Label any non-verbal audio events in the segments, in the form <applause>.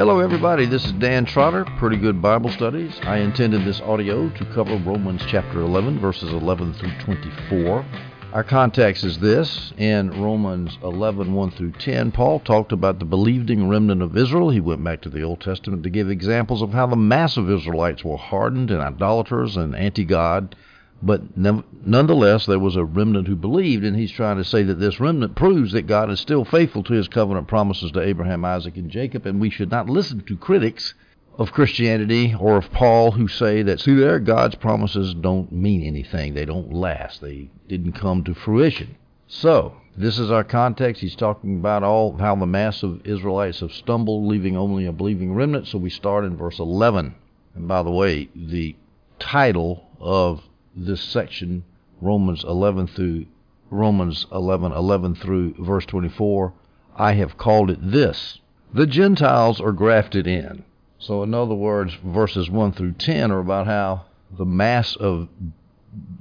Hello, everybody. This is Dan Trotter, Pretty Good Bible Studies. I intended this audio to cover Romans chapter 11, verses 11 through 24. Our context is this. In Romans 11, 1 through 10, Paul talked about the believing remnant of Israel. He went back to the Old Testament to give examples of how the mass of Israelites were hardened and idolaters and anti God but nonetheless, there was a remnant who believed, and he's trying to say that this remnant proves that God is still faithful to his covenant promises to Abraham, Isaac, and Jacob, and we should not listen to critics of Christianity or of Paul who say that, see there, God's promises don't mean anything. They don't last. They didn't come to fruition. So, this is our context. He's talking about all how the mass of Israelites have stumbled, leaving only a believing remnant. So we start in verse 11. And by the way, the title of this section, Romans 11 through Romans 11, 11 through verse 24, I have called it this. The Gentiles are grafted in. So, in other words, verses 1 through 10 are about how the mass of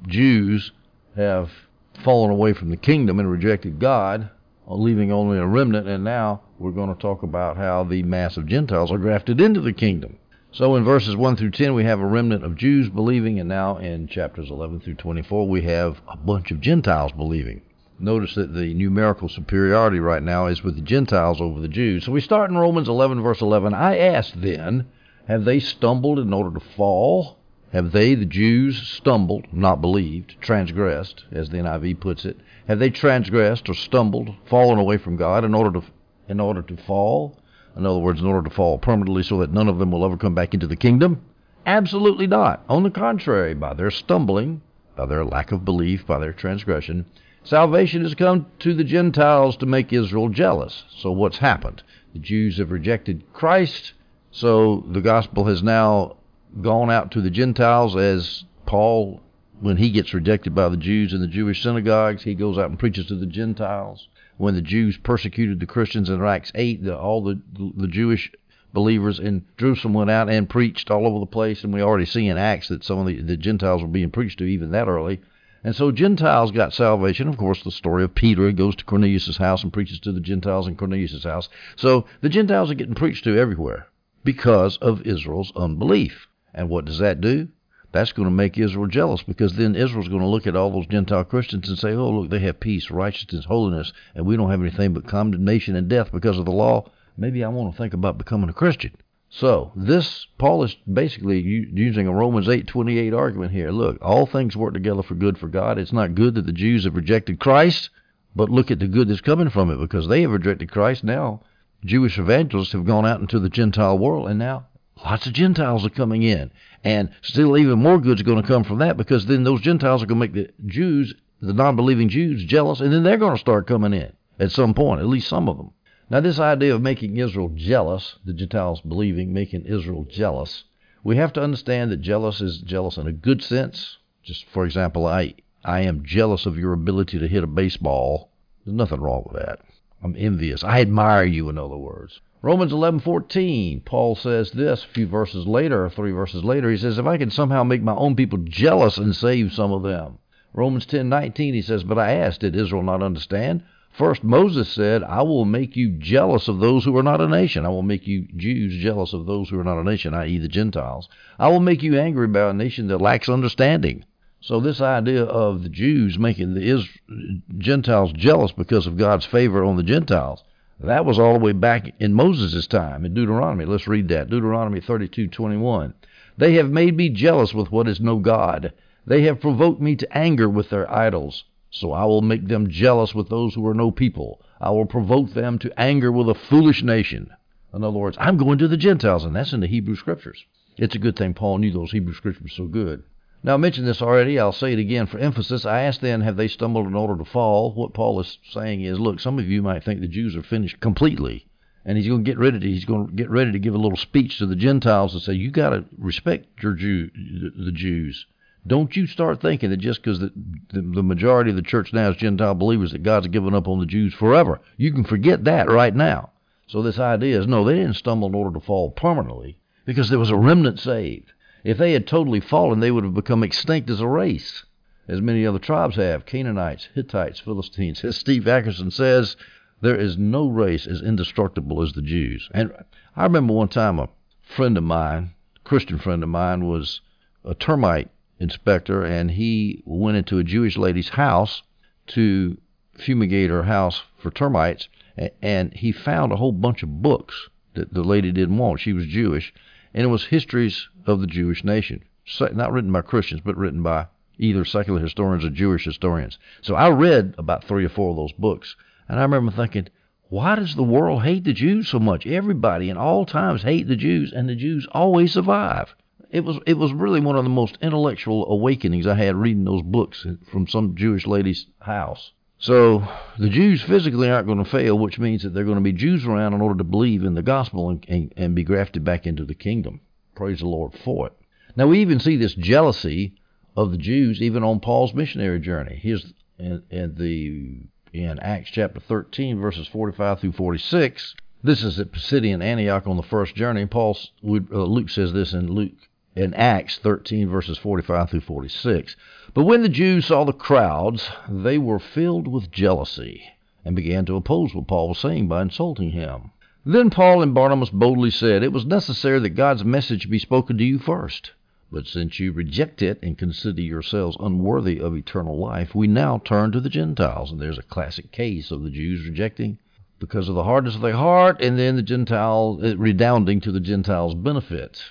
Jews have fallen away from the kingdom and rejected God, uh, leaving only a remnant. And now we're going to talk about how the mass of Gentiles are grafted into the kingdom. So in verses 1 through 10, we have a remnant of Jews believing, and now in chapters 11 through 24, we have a bunch of Gentiles believing. Notice that the numerical superiority right now is with the Gentiles over the Jews. So we start in Romans 11, verse 11. I ask then, have they stumbled in order to fall? Have they, the Jews, stumbled, not believed, transgressed, as the NIV puts it? Have they transgressed or stumbled, fallen away from God in order to, in order to fall? In other words, in order to fall permanently so that none of them will ever come back into the kingdom? Absolutely not. On the contrary, by their stumbling, by their lack of belief, by their transgression, salvation has come to the Gentiles to make Israel jealous. So what's happened? The Jews have rejected Christ, so the gospel has now gone out to the Gentiles as Paul, when he gets rejected by the Jews in the Jewish synagogues, he goes out and preaches to the Gentiles when the Jews persecuted the Christians in Acts 8, the, all the, the Jewish believers in Jerusalem went out and preached all over the place, and we already see in Acts that some of the, the Gentiles were being preached to even that early. And so Gentiles got salvation. Of course, the story of Peter goes to Cornelius' house and preaches to the Gentiles in Cornelius' house. So the Gentiles are getting preached to everywhere because of Israel's unbelief. And what does that do? That's going to make Israel jealous because then Israel's going to look at all those Gentile Christians and say, oh, look, they have peace, righteousness, holiness, and we don't have anything but condemnation and death because of the law. Maybe I want to think about becoming a Christian. So this Paul is basically using a Romans 8:28 argument here. Look, all things work together for good for God. It's not good that the Jews have rejected Christ, but look at the good that's coming from it because they have rejected Christ. Now Jewish evangelists have gone out into the Gentile world, and now lots of Gentiles are coming in. And still, even more good's going to come from that because then those Gentiles are going to make the Jews, the non believing Jews, jealous, and then they're going to start coming in at some point, at least some of them. Now, this idea of making Israel jealous, the Gentiles believing, making Israel jealous, we have to understand that jealous is jealous in a good sense. Just for example, I, I am jealous of your ability to hit a baseball. There's nothing wrong with that. I'm envious. I admire you, in other words. Romans 11:14, Paul says this a few verses later, three verses later. He says, "If I can somehow make my own people jealous and save some of them." Romans 10:19, he says, "But I asked, did Israel not understand? First Moses said, I will make you jealous of those who are not a nation. I will make you Jews jealous of those who are not a nation, i.e., the Gentiles. I will make you angry by a nation that lacks understanding." So this idea of the Jews making the Gentiles jealous because of God's favor on the Gentiles that was all the way back in Moses' time in Deuteronomy. Let's read that. Deuteronomy 32:21. They have made me jealous with what is no God. They have provoked me to anger with their idols. So I will make them jealous with those who are no people. I will provoke them to anger with a foolish nation. In other words, I'm going to the Gentiles, and that's in the Hebrew Scriptures. It's a good thing Paul knew those Hebrew Scriptures so good. Now, I mentioned this already. I'll say it again for emphasis. I asked then, have they stumbled in order to fall? What Paul is saying is, look, some of you might think the Jews are finished completely, and he's going to get ready to he's going to get ready to give a little speech to the Gentiles and say, you got to respect your Jew, the Jews. Don't you start thinking that just because the, the, the majority of the church now is Gentile believers that God's given up on the Jews forever. You can forget that right now. So this idea is no, they didn't stumble in order to fall permanently because there was a remnant saved. If they had totally fallen, they would have become extinct as a race, as many other tribes have Canaanites, Hittites, Philistines. <laughs> As Steve Atkerson says, There is no race as indestructible as the Jews. And I remember one time a friend of mine, Christian friend of mine, was a termite inspector, and he went into a Jewish lady's house to fumigate her house for termites, and he found a whole bunch of books that the lady didn't want. She was Jewish, and it was histories of the Jewish nation, not written by Christians, but written by either secular historians or Jewish historians. So I read about three or four of those books, and I remember thinking, why does the world hate the Jews so much? Everybody in all times hate the Jews, and the Jews always survive. It was it was really one of the most intellectual awakenings I had reading those books from some Jewish lady's house. So the Jews physically aren't going to fail, which means that they're going to be Jews around in order to believe in the gospel and, and, and be grafted back into the kingdom. Praise the Lord for it. Now we even see this jealousy of the Jews even on Paul's missionary journey. Here's in, in the in Acts chapter 13 verses 45 through 46. This is at Pisidian Antioch on the first journey. Paul uh, Luke says this in Luke in Acts 13 verses 45 through 46. But when the Jews saw the crowds, they were filled with jealousy and began to oppose what Paul was saying by insulting him. Then Paul and Barnabas boldly said, It was necessary that God's message be spoken to you first. But since you reject it and consider yourselves unworthy of eternal life, we now turn to the Gentiles. And there's a classic case of the Jews rejecting because of the hardness of their heart, and then the Gentiles eh, redounding to the Gentiles' benefit.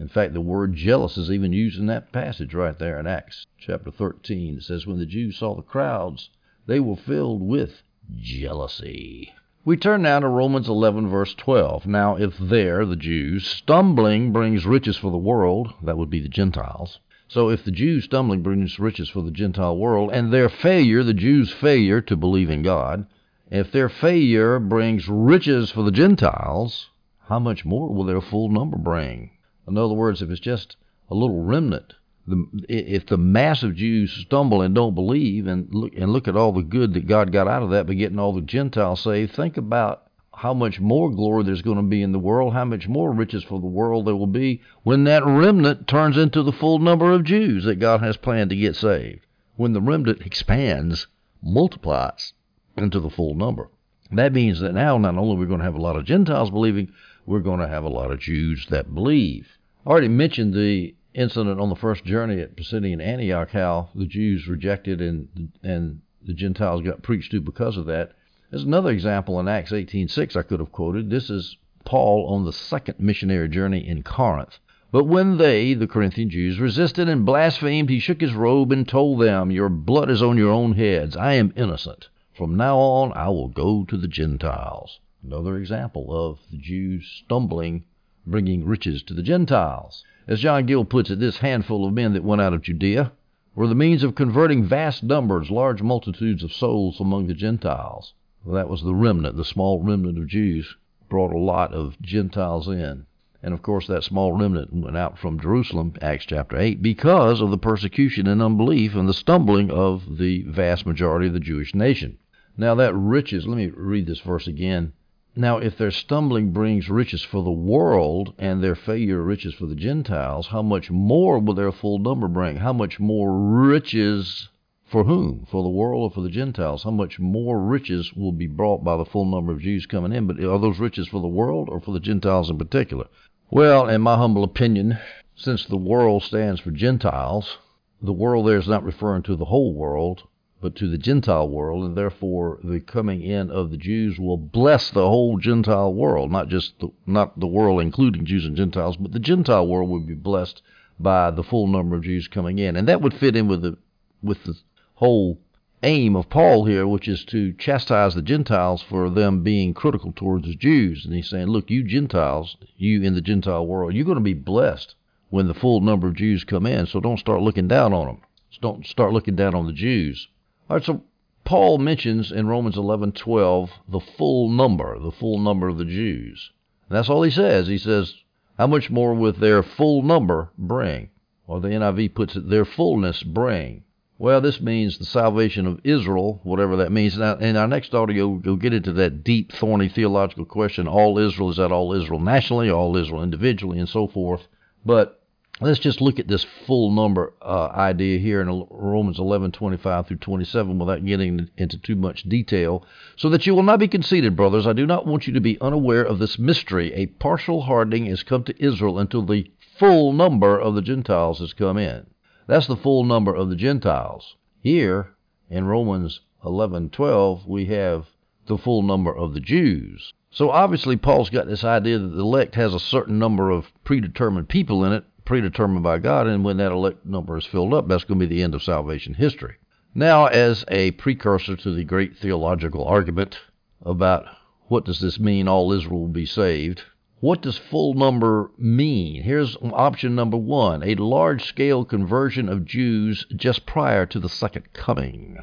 In fact, the word jealous is even used in that passage right there in Acts chapter 13. It says, When the Jews saw the crowds, they were filled with jealousy. We turn now to Romans 11, verse 12. Now, if there, the Jews, stumbling brings riches for the world, that would be the Gentiles. So, if the Jews stumbling brings riches for the Gentile world, and their failure, the Jews' failure to believe in God, if their failure brings riches for the Gentiles, how much more will their full number bring? In other words, if it's just a little remnant, the, if the mass of Jews stumble and don't believe, and look and look at all the good that God got out of that by getting all the Gentiles saved, think about how much more glory there's going to be in the world, how much more riches for the world there will be when that remnant turns into the full number of Jews that God has planned to get saved. When the remnant expands, multiplies into the full number. That means that now not only are we going to have a lot of Gentiles believing, we're going to have a lot of Jews that believe. I already mentioned the incident on the first journey at Pisidian Antioch, how the Jews rejected and and the Gentiles got preached to because of that. There's another example in Acts 18:6 I could have quoted. This is Paul on the second missionary journey in Corinth. But when they, the Corinthian Jews, resisted and blasphemed, he shook his robe and told them, Your blood is on your own heads. I am innocent. From now on I will go to the Gentiles. Another example of the Jews stumbling bringing riches to the Gentiles. As John Gill puts it, this handful of men that went out of Judea were the means of converting vast numbers, large multitudes of souls among the Gentiles. Well, that was the remnant, the small remnant of Jews brought a lot of Gentiles in. And of course, that small remnant went out from Jerusalem, Acts chapter 8, because of the persecution and unbelief and the stumbling of the vast majority of the Jewish nation. Now, that riches, let me read this verse again. Now, if their stumbling brings riches for the world and their failure riches for the Gentiles, how much more will their full number bring? How much more riches for whom? For the world or for the Gentiles? How much more riches will be brought by the full number of Jews coming in? But are those riches for the world or for the Gentiles in particular? Well, in my humble opinion, since the world stands for Gentiles, the world there is not referring to the whole world, but to the Gentile world, and therefore the coming in of the Jews will bless the whole Gentile world, not just the, not the world including Jews and Gentiles, but the Gentile world would be blessed by the full number of Jews coming in, and that would fit in with the with the whole aim of Paul here, which is to chastise the Gentiles for them being critical towards the Jews. And he's saying, look, you Gentiles, you in the Gentile world, you're going to be blessed when the full number of Jews come in. So don't start looking down on them. Don't start looking down on the Jews. All right, so Paul mentions in Romans 11:12 the full number, the full number of the Jews. And that's all he says. He says, "How much more with their full number bring?" Or the NIV puts it, "Their fullness bring." Well, this means the salvation of Israel, whatever that means. Now, in our next audio, we'll get into that deep, thorny theological question: All Israel is that all Israel nationally, all Israel individually, and so forth. But let's just look at this full number uh, idea here in Romans 11, 25 through 27 without getting into too much detail, so that you will not be conceited, brothers. I do not want you to be unaware of this mystery. A partial hardening has come to Israel until the full number of the Gentiles has come in. That's the full number of the Gentiles. Here in Romans 11:12 we have the full number of the Jews. So obviously Paul's got this idea that the elect has a certain number of predetermined people in it, predetermined by God, and when that elect number is filled up, that's going to be the end of salvation history. Now, as a precursor to the great theological argument about what does this mean all Israel will be saved, what does full number mean? Here's option number one a large scale conversion of Jews just prior to the second coming.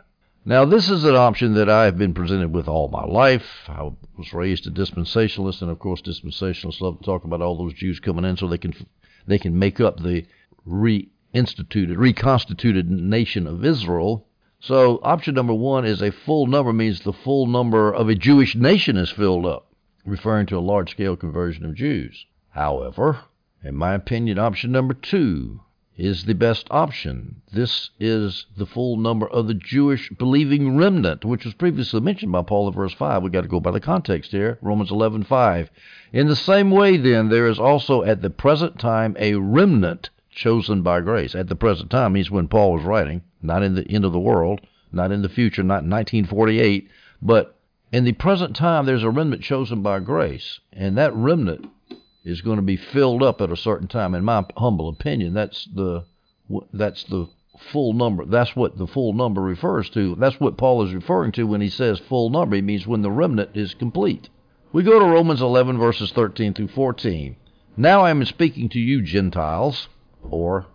Now, this is an option that I've been presented with all my life. I was raised a dispensationalist, and of course, dispensationalists love to talk about all those Jews coming in so they can they can make up the reinstituted, reconstituted nation of Israel. So option number one is a full number means the full number of a Jewish nation is filled up, referring to a large scale conversion of Jews. However, in my opinion, option number two is the best option. This is the full number of the Jewish believing remnant, which was previously mentioned by Paul in verse 5. We've got to go by the context here, Romans 11:5. In the same way, then, there is also at the present time a remnant chosen by grace. At the present time means when Paul was writing, not in the end of the world, not in the future, not in 1948, but in the present time there's a remnant chosen by grace, and that remnant is going to be filled up at a certain time. In my humble opinion, that's the that's the full number. That's what the full number refers to. That's what Paul is referring to when he says full number. He means when the remnant is complete. We go to Romans 11 verses 13 through 14. Now I am speaking to you Gentiles, or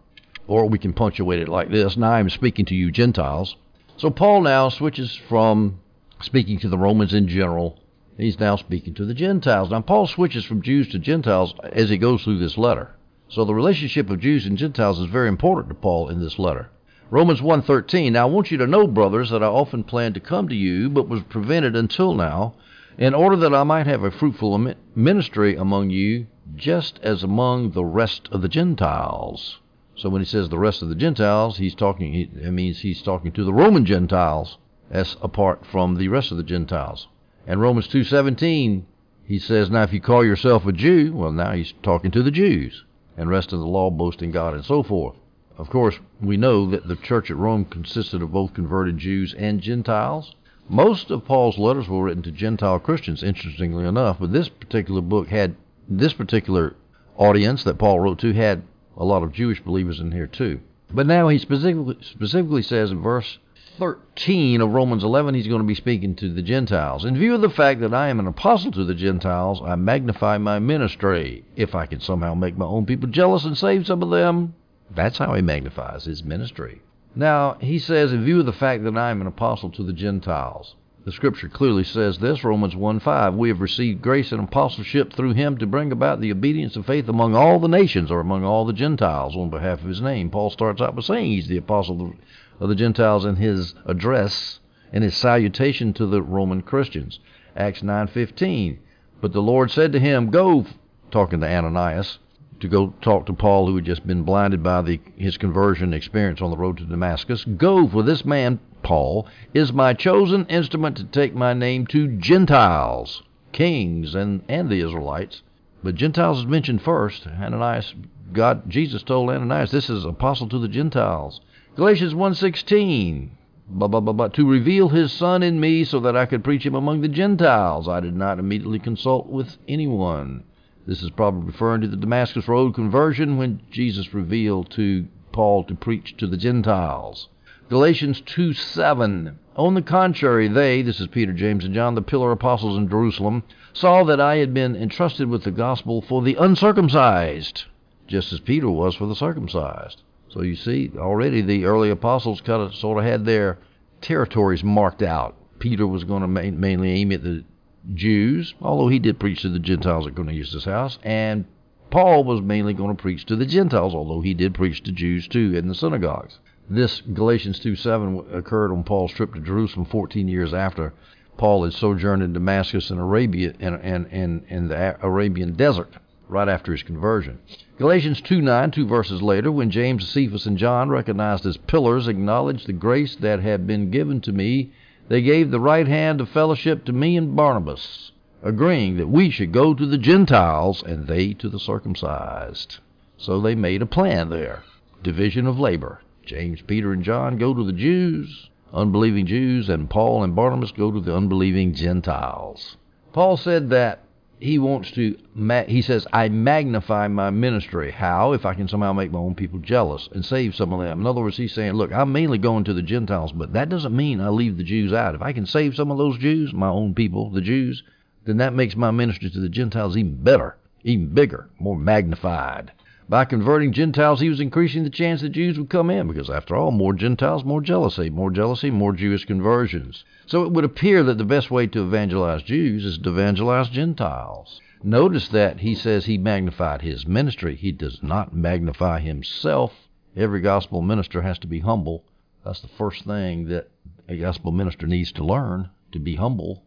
or we can punctuate it like this. Now I am speaking to you Gentiles. So Paul now switches from speaking to the Romans in general He's now speaking to the Gentiles. Now, Paul switches from Jews to Gentiles as he goes through this letter. So the relationship of Jews and Gentiles is very important to Paul in this letter. Romans 1:13 Now I want you to know brothers that I often planned to come to you but was prevented until now in order that I might have a fruitful ministry among you just as among the rest of the Gentiles. So when he says the rest of the Gentiles, he's talking it means he's talking to the Roman Gentiles as apart from the rest of the Gentiles. And Romans 2:17, he says, "Now if you call yourself a Jew, well now he's talking to the Jews and rest of the law boasting God and so forth." Of course, we know that the church at Rome consisted of both converted Jews and Gentiles. Most of Paul's letters were written to Gentile Christians, interestingly enough, but this particular book had this particular audience that Paul wrote to had a lot of Jewish believers in here too. But now he specifically specifically says in verse 13 of Romans 11, he's going to be speaking to the Gentiles. In view of the fact that I am an apostle to the Gentiles, I magnify my ministry. If I can somehow make my own people jealous and save some of them, that's how he magnifies his ministry. Now, he says, in view of the fact that I am an apostle to the Gentiles, the scripture clearly says this, Romans 1:5, we have received grace and apostleship through him to bring about the obedience of faith among all the nations or among all the Gentiles on behalf of his name. Paul starts out by saying he's the apostle of the Gentiles in his address and his salutation to the Roman Christians. Acts 9:15. But the Lord said to him, "Go," talking to Ananias, to go talk to Paul, who had just been blinded by the, his conversion experience on the road to Damascus. Go, for this man, Paul, is my chosen instrument to take my name to Gentiles, kings, and, and the Israelites. But Gentiles is mentioned first. Ananias, God, Jesus told Ananias, this is apostle to the Gentiles. Galatians 1.16, blah, blah, blah, blah, to reveal his son in me so that I could preach him among the Gentiles. I did not immediately consult with anyone. This is probably referring to the Damascus Road conversion when Jesus revealed to Paul to preach to the Gentiles. Galatians 2 7. On the contrary, they, this is Peter, James, and John, the pillar apostles in Jerusalem, saw that I had been entrusted with the gospel for the uncircumcised, just as Peter was for the circumcised. So you see, already the early apostles kind of sort of had their territories marked out. Peter was going to ma- mainly aim at the Jews, although he did preach to the Gentiles at Cornelius' house, and Paul was mainly going to preach to the Gentiles, although he did preach to Jews too in the synagogues. This Galatians 2:7 occurred on Paul's trip to Jerusalem 14 years after Paul had sojourned in Damascus and Arabia and, in, and, and the Arabian desert. Right after his conversion. Galatians 2 9, two verses later, when James, Cephas, and John, recognized as pillars, acknowledged the grace that had been given to me, they gave the right hand of fellowship to me and Barnabas, agreeing that we should go to the Gentiles and they to the circumcised. So they made a plan there. Division of labor. James, Peter, and John go to the Jews, unbelieving Jews, and Paul and Barnabas go to the unbelieving Gentiles. Paul said that he wants to he says i magnify my ministry. How? If i can somehow make my own people jealous and save some of them. In other words he's saying look i'm mainly going to the gentiles but that doesn't mean i leave the jews out. If i can save some of those jews my own people the jews then that makes my ministry to the gentiles even better even bigger more magnified by converting Gentiles, he was increasing the chance that Jews would come in, because after all, more Gentiles, more jealousy, more jealousy, more Jewish conversions. So it would appear that the best way to evangelize Jews is to evangelize Gentiles. Notice that he says he magnified his ministry. He does not magnify himself. Every gospel minister has to be humble. That's the first thing that a gospel minister needs to learn to be humble.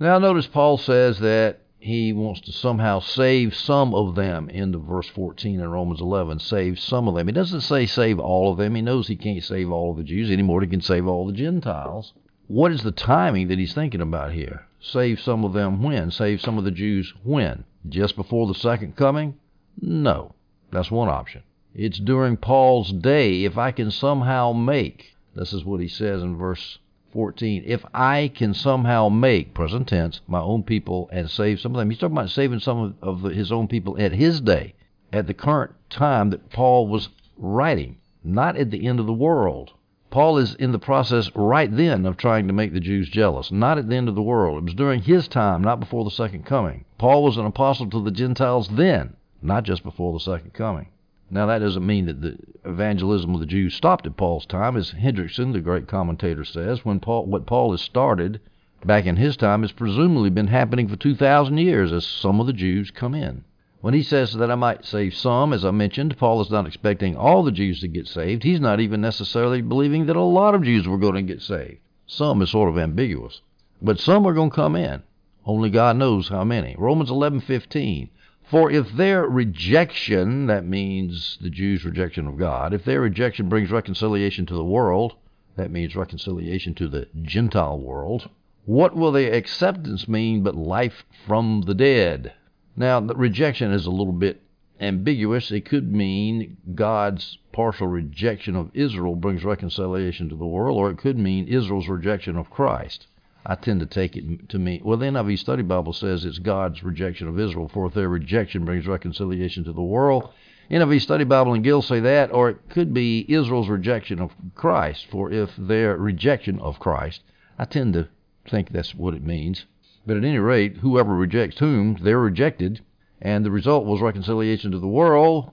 Now, notice Paul says that he wants to somehow save some of them into verse 14 in Romans 11. Save some of them. He doesn't say save all of them. He knows he can't save all of the Jews anymore. He can save all the Gentiles. What is the timing that he's thinking about here? Save some of them when? Save some of the Jews when? Just before the second coming? No. That's one option. It's during Paul's day if I can somehow make. This is what he says in verse 14. If I can somehow make, present tense, my own people and save some of them. He's talking about saving some of, his own people at his day, at the current time that Paul was writing, not at the end of the world. Paul is in the process right then of trying to make the Jews jealous, not at the end of the world. It was during his time, not before the second coming. Paul was an apostle to the Gentiles then, not just before the second coming. Now, that doesn't mean that the evangelism of the Jews stopped at Paul's time, as Hendriksen, the great commentator, says. When Paul, what Paul has started back in his time has presumably been happening for 2,000 years as some of the Jews come in. When he says that I might save some, as I mentioned, Paul is not expecting all the Jews to get saved. He's not even necessarily believing that a lot of Jews were going to get saved. Some is sort of ambiguous. But some are going to come in. Only God knows how many. Romans 11:15 for if their rejection, that means the Jews' rejection of God, if their rejection brings reconciliation to the world, that means reconciliation to the Gentile world, what will their acceptance mean but life from the dead? Now, the rejection is a little bit ambiguous. It could mean God's partial rejection of Israel brings reconciliation to the world, or it could mean Israel's rejection of Christ. I tend to take it to mean, well, the NIV Study Bible says it's God's rejection of Israel, for their rejection brings reconciliation to the world. NIV Study Bible and Gill say that, or it could be Israel's rejection of Christ, for if their rejection of Christ. I tend to think that's what it means. But at any rate, whoever rejects whom, they're rejected, and the result was reconciliation to the world,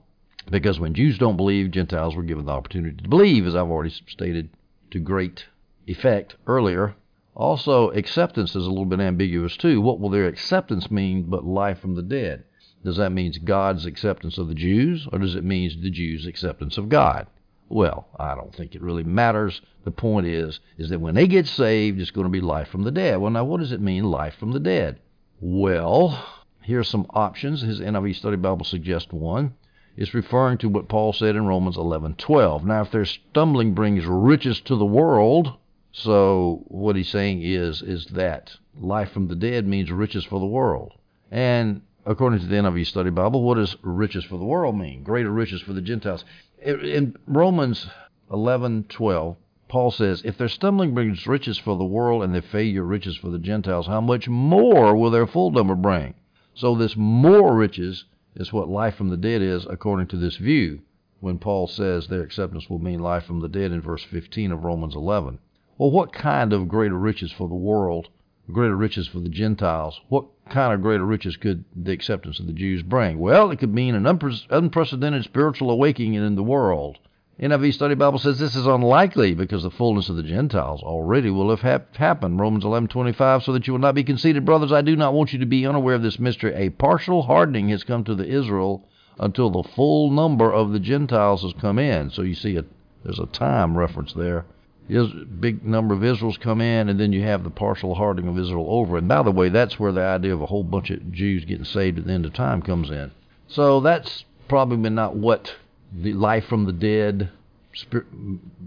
because when Jews don't believe, Gentiles were given the opportunity to believe, as I've already stated to great effect earlier. Also, acceptance is a little bit ambiguous too. What will their acceptance mean but life from the dead? Does that mean God's acceptance of the Jews, or does it mean the Jews' acceptance of God? Well, I don't think it really matters. The point is, is that when they get saved, it's going to be life from the dead. Well, now what does it mean, life from the dead? Well, here's some options. His NIV Study Bible suggests one. It's referring to what Paul said in Romans 11:12. Now, if their stumbling brings riches to the world, so what he's saying is is that life from the dead means riches for the world. And according to the NIV Study Bible, what does riches for the world mean? Greater riches for the Gentiles. In Romans 11:12, Paul says, "If their stumbling brings riches for the world and their failure riches for the Gentiles, how much more will their full number bring?" So this more riches is what life from the dead is according to this view. When Paul says their acceptance will mean life from the dead in verse 15 of Romans 11. Well, what kind of greater riches for the world, greater riches for the Gentiles? What kind of greater riches could the acceptance of the Jews bring? Well, it could mean an unprecedented spiritual awakening in the world. NIV Study Bible says this is unlikely because the fullness of the Gentiles already will have hap- happened. Romans 11:25, so that you will not be conceited, brothers. I do not want you to be unaware of this mystery. A partial hardening has come to the Israel until the full number of the Gentiles has come in. So you see, a, there's a time reference there big number of Israels come in, and then you have the partial hardening of Israel over. And by the way, that's where the idea of a whole bunch of Jews getting saved at the end of time comes in. So that's probably not what the life from the dead spir-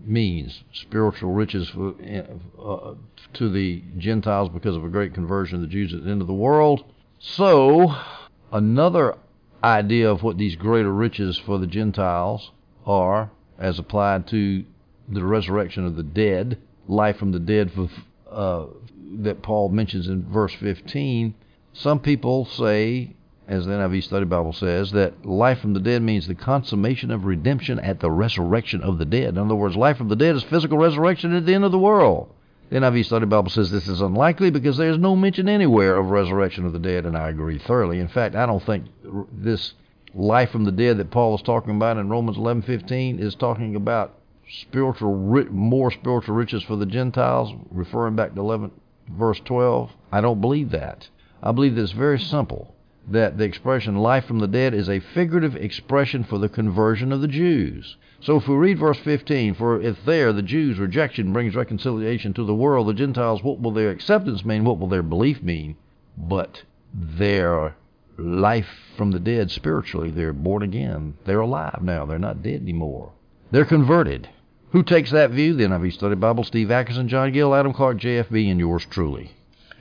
means. Spiritual riches for, uh, to the Gentiles because of a great conversion of the Jews at the end of the world. So, another idea of what these greater riches for the Gentiles are, as applied to the resurrection of the dead, life from the dead uh, that Paul mentions in verse 15. Some people say, as the NIV Study Bible says, that life from the dead means the consummation of redemption at the resurrection of the dead. In other words, life from the dead is physical resurrection at the end of the world. The NIV Study Bible says this is unlikely because there is no mention anywhere of resurrection of the dead, and I agree thoroughly. In fact, I don't think this life from the dead that Paul is talking about in Romans 11:15 is talking about spiritual, more spiritual riches for the Gentiles, referring back to 11 verse 12. I don't believe that. I believe that it's very simple that the expression life from the dead is a figurative expression for the conversion of the Jews. So if we read verse 15, for if there the Jews' rejection brings reconciliation to the world, the Gentiles, what will their acceptance mean? What will their belief mean? But their life from the dead spiritually, they're born again. They're alive now. They're not dead anymore. They're converted. Who takes that view? Then The NIV Study Bible, Steve Atkerson, John Gill, Adam Clarke, JFB, and yours truly.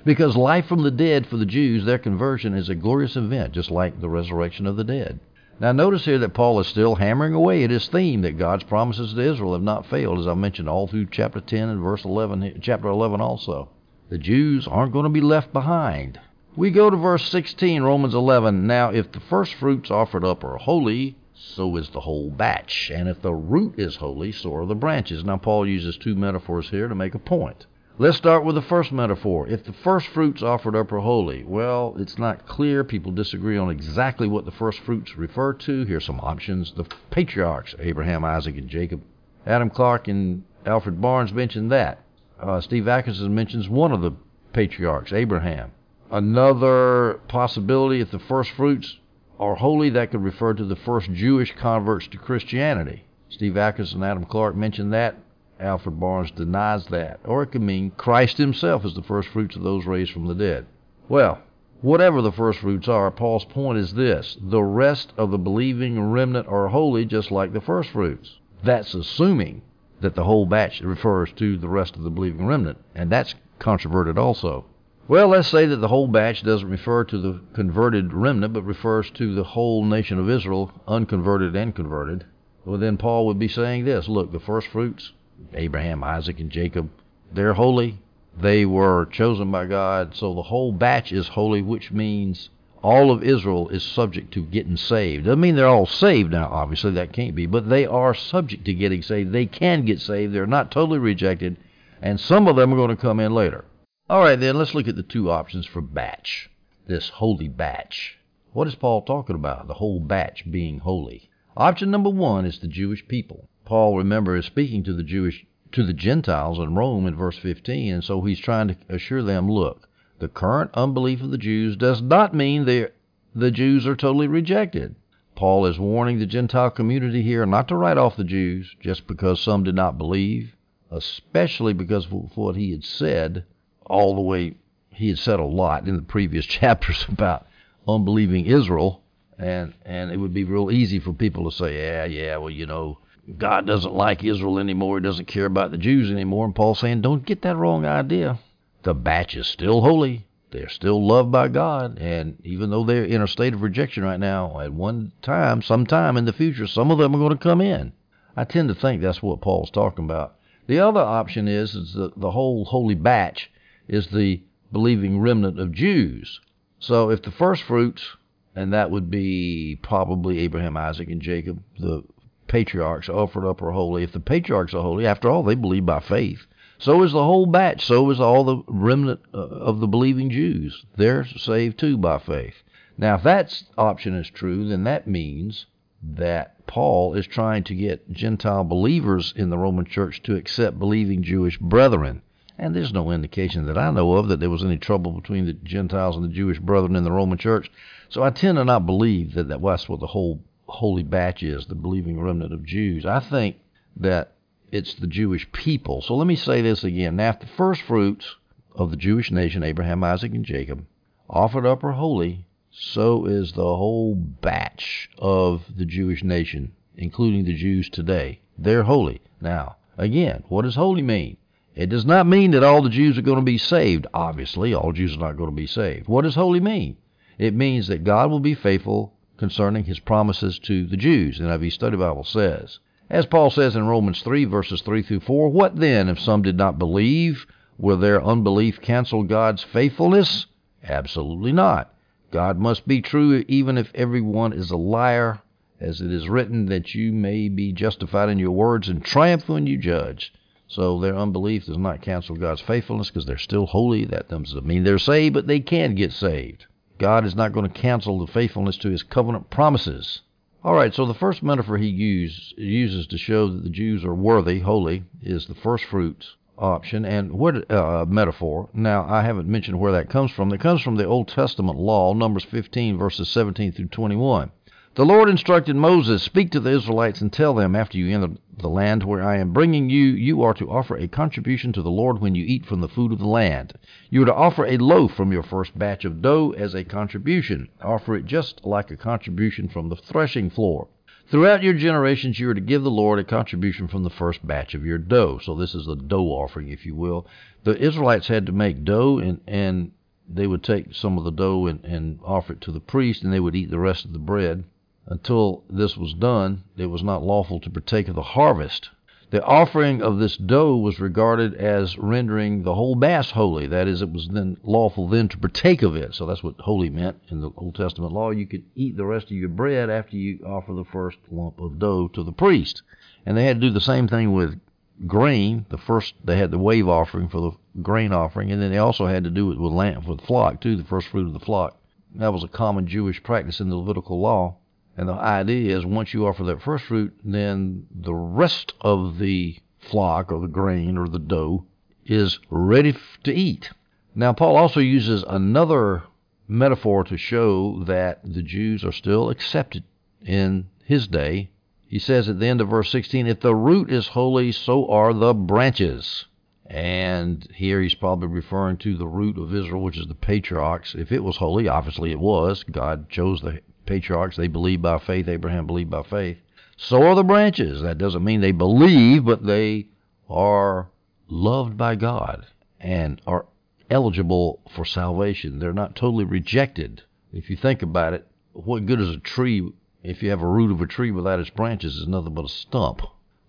Because life from the dead for the Jews, their conversion is a glorious event, just like the resurrection of the dead. Now, notice here that Paul is still hammering away at his theme that God's promises to Israel have not failed, as I mentioned all through chapter 10 and verse 11, chapter 11 also. The Jews aren't going to be left behind. We go to verse 16, Romans 11. Now, if the first fruits offered up are holy, so is the whole batch. And if the root is holy, so are the branches. Now, Paul uses two metaphors here to make a point. Let's start with the first metaphor. If the first fruits offered up are holy, well, it's not clear. People disagree on exactly what the first fruits refer to. Here's some options. The patriarchs, Abraham, Isaac, and Jacob. Adam Clarke and Alfred Barnes mentioned that. Uh, Steve Atkerson mentions one of the patriarchs, Abraham. Another possibility, if the first fruits are holy, that could refer to the first Jewish converts to Christianity. Steve Atkerson and Adam Clarke mentioned that. Alfred Barnes denies that. Or it could mean Christ himself is the first fruits of those raised from the dead. Well, whatever the first fruits are, Paul's point is this the rest of the believing remnant are holy just like the first fruits. That's assuming that the whole batch refers to the rest of the believing remnant, and that's controverted also. Well, let's say that the whole batch doesn't refer to the converted remnant, but refers to the whole nation of Israel, unconverted and converted. Well, then Paul would be saying this look, the first fruits Abraham, Isaac, and Jacob. They're holy. They were chosen by God. So the whole batch is holy, which means all of Israel is subject to getting saved. Doesn't mean they're all saved now, obviously, that can't be, but they are subject to getting saved. They can get saved. They're not totally rejected, and some of them are going to come in later. All right, then, let's look at the two options for batch. This holy batch. What is Paul talking about? The whole batch being holy. Option number one is the Jewish people. Paul, remember, is speaking to the Jewish to the Gentiles in Rome in verse 15, and so he's trying to assure them, look, the current unbelief of the Jews does not mean they the Jews are totally rejected. Paul is warning the Gentile community here not to write off the Jews just because some did not believe, especially because of what he had said all the way he had said a lot in the previous <laughs> chapters about unbelieving Israel and and it would be real easy for people to say, yeah, yeah, well, you know, God doesn't like Israel anymore. He doesn't care about the Jews anymore. And Paul's saying, don't get that wrong idea. The batch is still holy. They're still loved by God. And even though they're in a state of rejection right now, at one time, sometime in the future, some of them are going to come in. I tend to think that's what Paul's talking about. The other option is, is the, the whole holy batch is the believing remnant of Jews. So if the first fruits, and that would be probably Abraham, Isaac, and Jacob, the patriarchs offered up are holy. If the patriarchs are holy, after all, they believe by faith. So is the whole batch. So is all the remnant uh, of the believing Jews. They're saved too by faith. Now, if that option is true, then that means that Paul is trying to get Gentile believers in the Roman church to accept believing Jewish brethren. And there's no indication that I know of that there was any trouble between the Gentiles and the Jewish brethren in the Roman church. So I tend to not believe that that's what the whole holy batch is, the believing remnant of Jews. I think that it's the Jewish people. So let me say this again. Now, if the first fruits of the Jewish nation, Abraham, Isaac, and Jacob, offered up are holy, so is the whole batch of the Jewish nation, including the Jews today. They're holy. Now, again, what does holy mean? It does not mean that all the Jews are going to be saved. Obviously, all Jews are not going to be saved. What does holy mean? It means that God will be faithful concerning his promises to the Jews, the NIV Study Bible says. As Paul says in Romans 3, verses 3 through 4, what then if some did not believe? Will their unbelief cancel God's faithfulness? Absolutely not. God must be true even if everyone is a liar, as it is written that you may be justified in your words and triumph when you judge. So their unbelief does not cancel God's faithfulness because they're still holy. That doesn't mean they're saved, but they can get saved. God is not going to cancel the faithfulness to his covenant promises. All right, so the first metaphor he use, uses to show that the Jews are worthy, holy, is the first fruits option and what uh, metaphor. Now I haven't mentioned where that comes from. It comes from the Old Testament law, Numbers 15 verses 17 through 21. The Lord instructed Moses, Speak to the Israelites and tell them, after you enter the land where I am bringing you, you are to offer a contribution to the Lord when you eat from the food of the land. You are to offer a loaf from your first batch of dough as a contribution. Offer it just like a contribution from the threshing floor. Throughout your generations, you are to give the Lord a contribution from the first batch of your dough. So this is the dough offering, if you will. The Israelites had to make dough, and, and they would take some of the dough and, and offer it to the priest, and they would eat the rest of the bread. Until this was done, it was not lawful to partake of the harvest. The offering of this dough was regarded as rendering the whole mass holy. That is, it was then lawful then to partake of it. So that's what holy meant in the Old Testament law. You could eat the rest of your bread after you offer the first lump of dough to the priest. And they had to do the same thing with grain. The first they had the wave offering for the grain offering, and then they also had to do it with lamb with flock too, the first fruit of the flock. That was a common Jewish practice in the Levitical law. And the idea is once you offer that first fruit, then the rest of the flock or the grain or the dough is ready to eat. Now, Paul also uses another metaphor to show that the Jews are still accepted in his day. He says at the end of verse 16, If the root is holy, so are the branches. And here he's probably referring to the root of Israel, which is the patriarchs. If it was holy, obviously it was. God chose the patriarchs, they believed by faith. Abraham believed by faith. So are the branches. That doesn't mean they believe, but they are loved by God and are eligible for salvation. They're not totally rejected. If you think about it, what good is a tree if you have a root of a tree without its branches is nothing but a stump.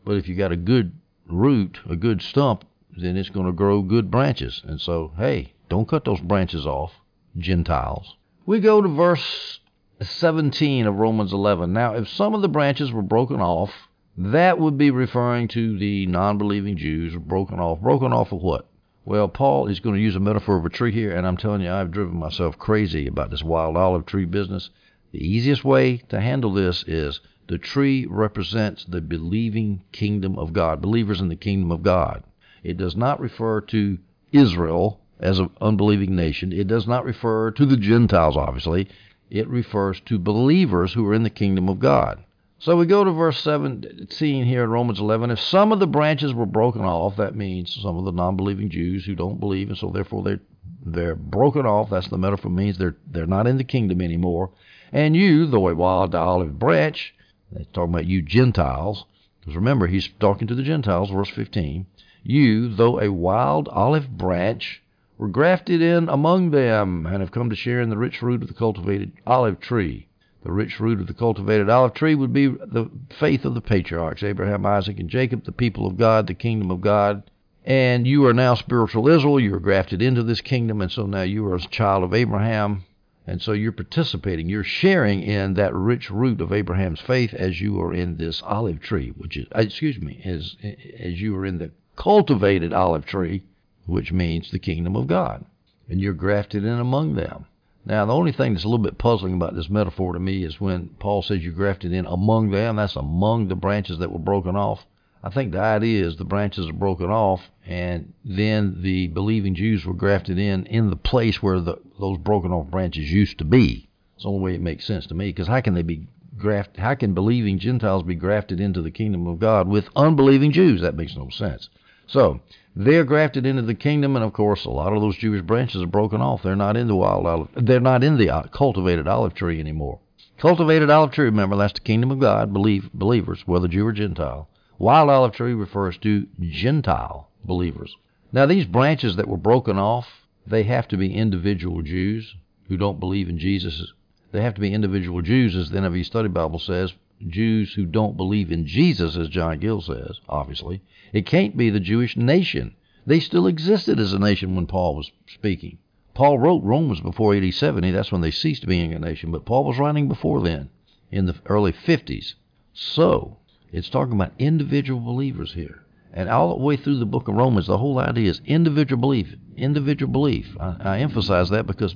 But if you got a good root, a good stump, then it's going to grow good branches. And so, hey, don't cut those branches off, Gentiles. We go to verse 17 of Romans 11. Now, if some of the branches were broken off, that would be referring to the non believing Jews broken off. Broken off of what? Well, Paul is going to use a metaphor of a tree here, and I'm telling you, I've driven myself crazy about this wild olive tree business. The easiest way to handle this is the tree represents the believing kingdom of God, believers in the kingdom of God. It does not refer to Israel as an unbelieving nation. It does not refer to the Gentiles, obviously it refers to believers who are in the kingdom of God. So we go to verse 17 here in Romans 11. If some of the branches were broken off, that means some of the non-believing Jews who don't believe, and so therefore they're they're broken off. That's the metaphor means they're they're not in the kingdom anymore. And you, though a wild olive branch, they're talking about you Gentiles, because remember he's talking to the Gentiles, verse 15. You, though a wild olive branch, were grafted in among them, and have come to share in the rich fruit of the cultivated olive tree. The rich fruit of the cultivated olive tree would be the faith of the patriarchs, Abraham, Isaac, and Jacob, the people of God, the kingdom of God. And you are now spiritual Israel. You are grafted into this kingdom, and so now you are a child of Abraham. And so you're participating, you're sharing in that rich root of Abraham's faith as you are in this olive tree, which is, uh, excuse me, as, as you are in the cultivated olive tree, which means the kingdom of God. And you're grafted in among them. Now, the only thing that's a little bit puzzling about this metaphor to me is when Paul says you're grafted in among them, that's among the branches that were broken off. I think the idea is the branches are broken off, and then the believing Jews were grafted in in the place where the, those broken off branches used to be. It's the only way it makes sense to me, because how can they be grafted? How can believing Gentiles be grafted into the kingdom of God with unbelieving Jews? That makes no sense. So they're grafted into the kingdom, and of course, a lot of those Jewish branches are broken off. They're not in the wild olive. They're not in the uh, cultivated olive tree anymore. Cultivated olive tree, remember, that's the kingdom of God. Believe believers, whether Jew or Gentile. Wild olive tree refers to Gentile believers. Now, these branches that were broken off, they have to be individual Jews who don't believe in Jesus. They have to be individual Jews, as the NIV Study Bible says, Jews who don't believe in Jesus, as John Gill says, obviously. It can't be the Jewish nation. They still existed as a nation when Paul was speaking. Paul wrote Romans before AD 70. That's when they ceased being a nation. But Paul was writing before then, in the early 50s. So, it's talking about individual believers here. And all the way through the book of Romans, the whole idea is individual belief. Individual belief. I, I emphasize that because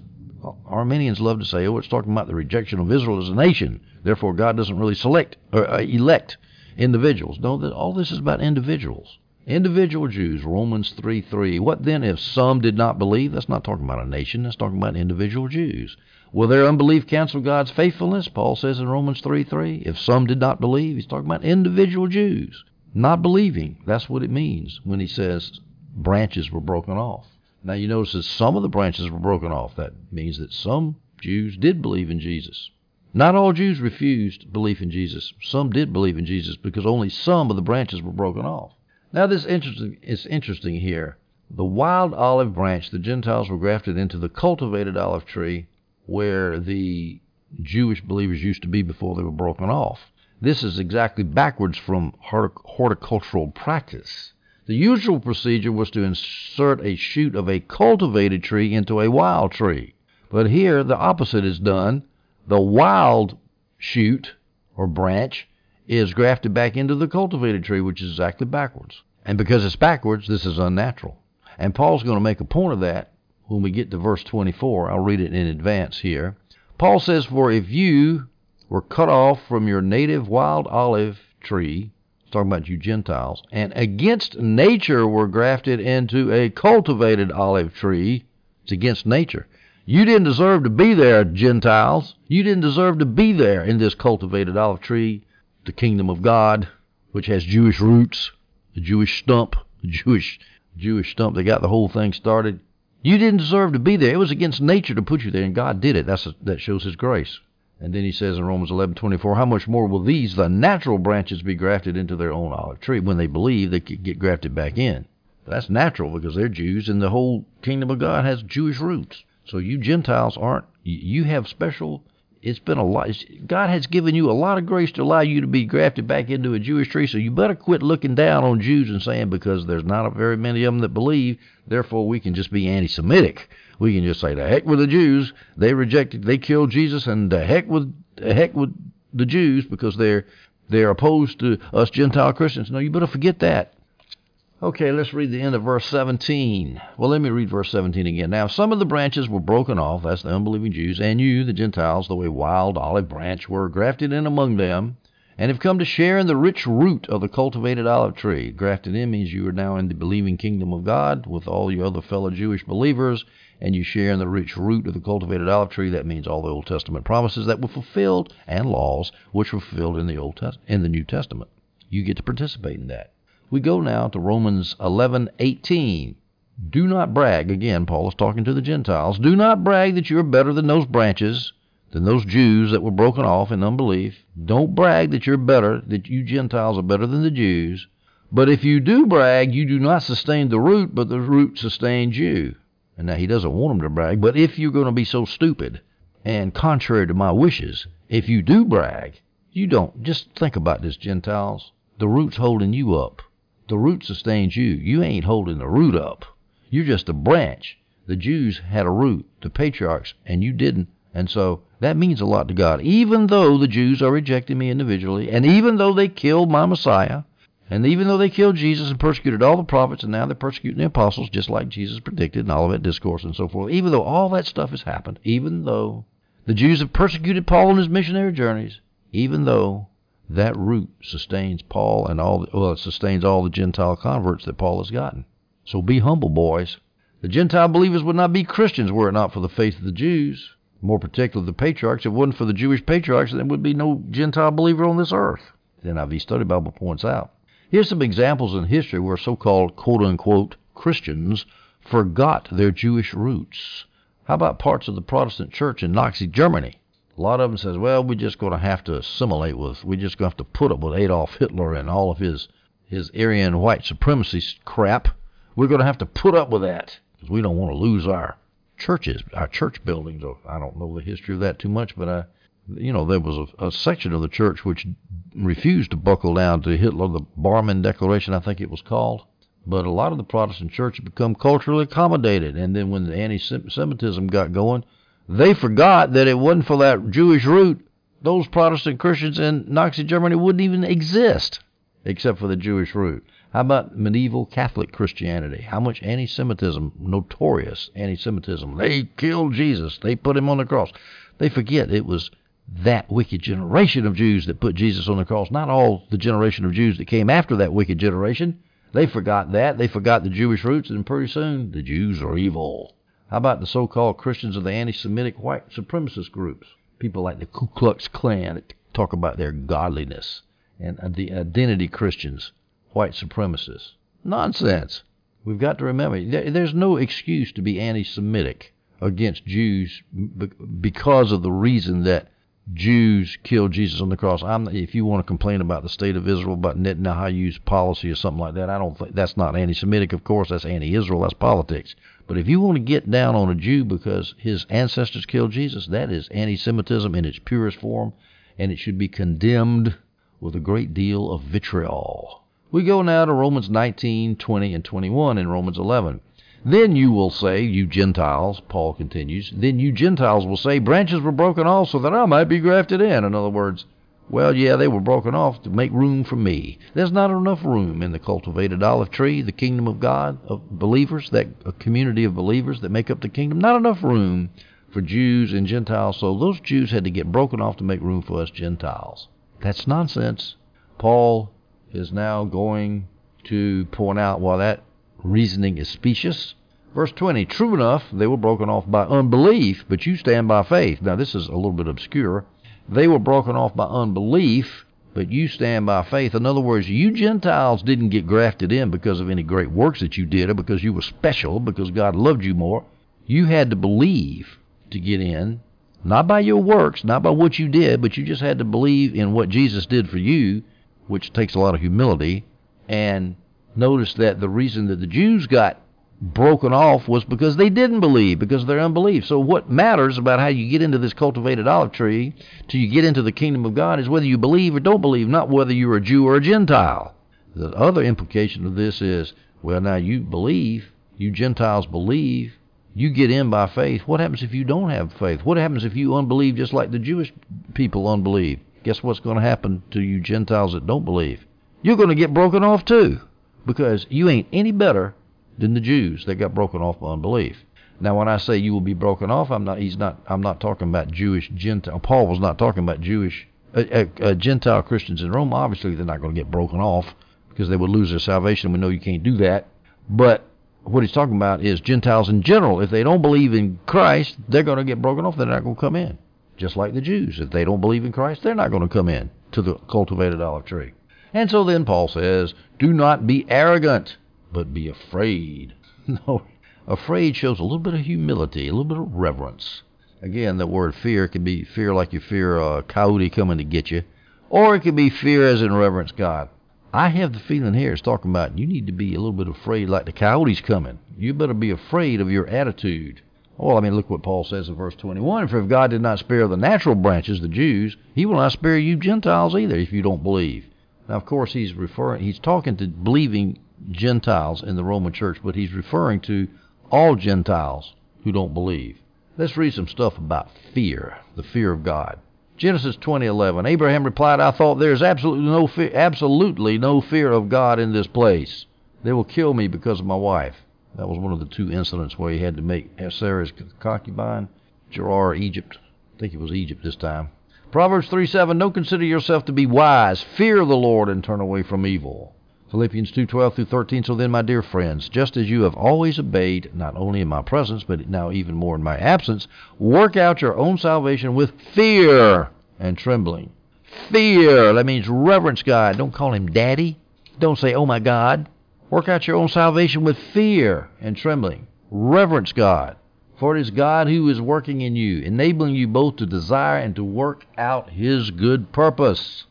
Arminians love to say, oh, it's talking about the rejection of Israel as a nation. Therefore, God doesn't really select or uh, elect individuals. No, that all this is about individuals. Individual Jews, Romans 3 3. What then if some did not believe? That's not talking about a nation, that's talking about individual Jews. Will their unbelief cancel God's faithfulness? Paul says in Romans 3 3. If some did not believe, he's talking about individual Jews. Not believing. That's what it means when he says branches were broken off. Now you notice that some of the branches were broken off. That means that some Jews did believe in Jesus. Not all Jews refused belief in Jesus. Some did believe in Jesus because only some of the branches were broken off. Now this interesting is interesting here. The wild olive branch, the Gentiles were grafted into the cultivated olive tree where the Jewish believers used to be before they were broken off. This is exactly backwards from horticultural practice. The usual procedure was to insert a shoot of a cultivated tree into a wild tree. But here the opposite is done. The wild shoot or branch is grafted back into the cultivated tree, which is exactly backwards. And because it's backwards, this is unnatural. And Paul's going to make a point of that when we get to verse 24. I'll read it in advance here. Paul says, For if you were cut off from your native wild olive tree, talking about you Gentiles, and against nature were grafted into a cultivated olive tree. It's against nature. You didn't deserve to be there, Gentiles. You didn't deserve to be there in this cultivated olive tree, the kingdom of God, which has Jewish roots, the Jewish stump, the Jewish Jewish stump that got the whole thing started. You didn't deserve to be there. It was against nature to put you there, and God did it. That's a, that shows His grace. And then he says in Romans 11:24, how much more will these, the natural branches, be grafted into their own olive tree? When they believe, they could get grafted back in. That's natural because they're Jews, and the whole kingdom of God has Jewish roots. So you Gentiles aren't. You have special. It's been a lot. God has given you a lot of grace to allow you to be grafted back into a Jewish tree. So you better quit looking down on Jews and saying because there's not very many of them that believe, therefore we can just be anti-Semitic we can just say the heck with the Jews. They rejected, they killed Jesus, and the heck with the heck with the Jews because they're they're opposed to us Gentile Christians. No, you better forget that. Okay, let's read the end of verse 17. Well, let me read verse 17 again. Now, some of the branches were broken off, that's the unbelieving Jews, and you, the Gentiles, though a wild olive branch, were grafted in among them, and have come to share in the rich root of the cultivated olive tree. Grafted in means you are now in the believing kingdom of God with all your other fellow Jewish believers, and you share in the rich root of the cultivated olive tree. That means all the Old Testament promises that were fulfilled and laws which were fulfilled in the Old Test- in the New Testament. You get to participate in that. We go now to Romans 11:18. Do not brag. Again, Paul is talking to the Gentiles. Do not brag that you're better than those branches, than those Jews that were broken off in unbelief. Don't brag that you're better, that you Gentiles are better than the Jews. But if you do brag, you do not sustain the root, but the root sustains you. And now he doesn't want them to brag, but if you're going to be so stupid and contrary to my wishes, if you do brag, you don't. Just think about this, Gentiles. The root's holding you up. The root sustains you. You ain't holding the root up. You're just a branch. The Jews had a root, the patriarchs, and you didn't. And so that means a lot to God. Even though the Jews are rejecting me individually, and even though they killed my Messiah, and even though they killed Jesus and persecuted all the prophets, and now they're persecuting the apostles, just like Jesus predicted in Olivet Discourse and so forth, even though all that stuff has happened, even though the Jews have persecuted Paul on his missionary journeys, even though that root sustains Paul and all, well, it sustains all the Gentile converts that Paul has gotten. So be humble, boys. The Gentile believers would not be Christians were it not for the faith of the Jews, more particularly the patriarchs. If it wasn't for the Jewish patriarchs, there would be no Gentile believer on this earth. The NIV Study Bible points out. Here's some examples in history where so-called quote-unquote Christians forgot their Jewish roots. How about parts of the Protestant church in Nazi Germany? A lot of them says, well, we're just going to have to assimilate with, we're just going to have to put up with Adolf Hitler and all of his his Aryan white supremacy crap. We're going to have to put up with that because we don't want to lose our churches, our church buildings. Oh, I don't know the history of that too much, but I, you know, there was a, a section of the church which refused to buckle down to Hitler, the Barmen Declaration, I think it was called. But a lot of the Protestant church had become culturally accommodated, and then when the anti-Semitism got going, they forgot that it wasn't for that Jewish root. Those Protestant Christians in Nazi Germany wouldn't even exist except for the Jewish root. How about medieval Catholic Christianity? How much anti Semitism, notorious anti Semitism? They killed Jesus, they put him on the cross. They forget it was that wicked generation of Jews that put Jesus on the cross, not all the generation of Jews that came after that wicked generation. They forgot that. They forgot the Jewish roots, and pretty soon the Jews are evil. How about the so called Christians of the anti Semitic white supremacist groups? People like the Ku Klux Klan that talk about their godliness and uh, the identity Christians, white supremacists. Nonsense. We've got to remember there's no excuse to be anti Semitic against Jews because of the reason that Jews killed Jesus on the cross. I'm, if you want to complain about the state of Israel, about Netanyahu's policy or something like that, I don't think that's not anti-Semitic. Of course, that's anti-Israel. That's politics. But if you want to get down on a Jew because his ancestors killed Jesus, that is anti-Semitism in its purest form, and it should be condemned with a great deal of vitriol. We go now to Romans 19, 20, and 21 in Romans 11. Then you will say, you Gentiles, Paul continues, then you Gentiles will say, branches were broken off so that I might be grafted in. In other words, well, yeah, they were broken off to make room for me. There's not enough room in the cultivated olive tree, the kingdom of God, of believers, that a community of believers that make up the kingdom. Not enough room for Jews and Gentiles, so those Jews had to get broken off to make room for us Gentiles. That's nonsense. Paul is now going to point out why that reasoning is specious. Verse 20, true enough, they were broken off by unbelief, but you stand by faith. Now, this is a little bit obscure. They were broken off by unbelief, but you stand by faith. In other words, you Gentiles didn't get grafted in because of any great works that you did or because you were special, because God loved you more. You had to believe to get in, not by your works, not by what you did, but you just had to believe in what Jesus did for you, which takes a lot of humility. And notice that the reason that the Jews got broken off was because they didn't believe, because of their unbelief. So what matters about how you get into this cultivated olive tree till you get into the kingdom of God is whether you believe or don't believe, not whether you're a Jew or a Gentile. The other implication of this is, well, now you believe, you Gentiles believe, you get in by faith. What happens if you don't have faith? What happens if you unbelieve just like the Jewish people unbelieve? Guess what's going to happen to you Gentiles that don't believe? You're going to get broken off too because you ain't any better than the Jews that got broken off by unbelief. Now, when I say you will be broken off, I'm not. He's not. I'm not talking about Jewish Gentile. Paul was not talking about Jewish uh, uh, uh, Gentile Christians in Rome. Obviously, they're not going to get broken off because they would lose their salvation. We know you can't do that. But what he's talking about is Gentiles in general. If they don't believe in Christ, they're going to get broken off. They're not going to come in. Just like the Jews. If they don't believe in Christ, they're not going to come in to the cultivated olive tree. And so then Paul says, Do not be arrogant, but be afraid. <laughs> No, afraid shows a little bit of humility, a little bit of reverence. Again, the word fear can be fear like you fear a coyote coming to get you, or it can be fear as in reverence God. I have the feeling here it's talking about you need to be a little bit afraid like the coyote's coming. You better be afraid of your attitude. Well, I mean, look what Paul says in verse 21. For if God did not spare the natural branches, the Jews, he will not spare you Gentiles either if you don't believe. Now, of course, he's referring, he's talking to believing Gentiles in the Roman church, but he's referring to all Gentiles who don't believe. Let's read some stuff about fear, the fear of God. Genesis 20:11. Abraham replied, "I thought there is absolutely no fear, absolutely no fear of God in this place. They will kill me because of my wife." That was one of the two incidents where he had to make Sarah's concubine, Gerar, Egypt. I think it was Egypt this time. Proverbs 3:7. Don't consider yourself to be wise. Fear the Lord and turn away from evil. Philippians 2:12 through 13. So then, my dear friends, just as you have always obeyed, not only in my presence, but now even more in my absence, work out your own salvation with fear and trembling. Fear. That means reverence God. Don't call him daddy. Don't say, oh my God. Work out your own salvation with fear and trembling. Reverence God. For it is God who is working in you, enabling you both to desire and to work out his good purpose.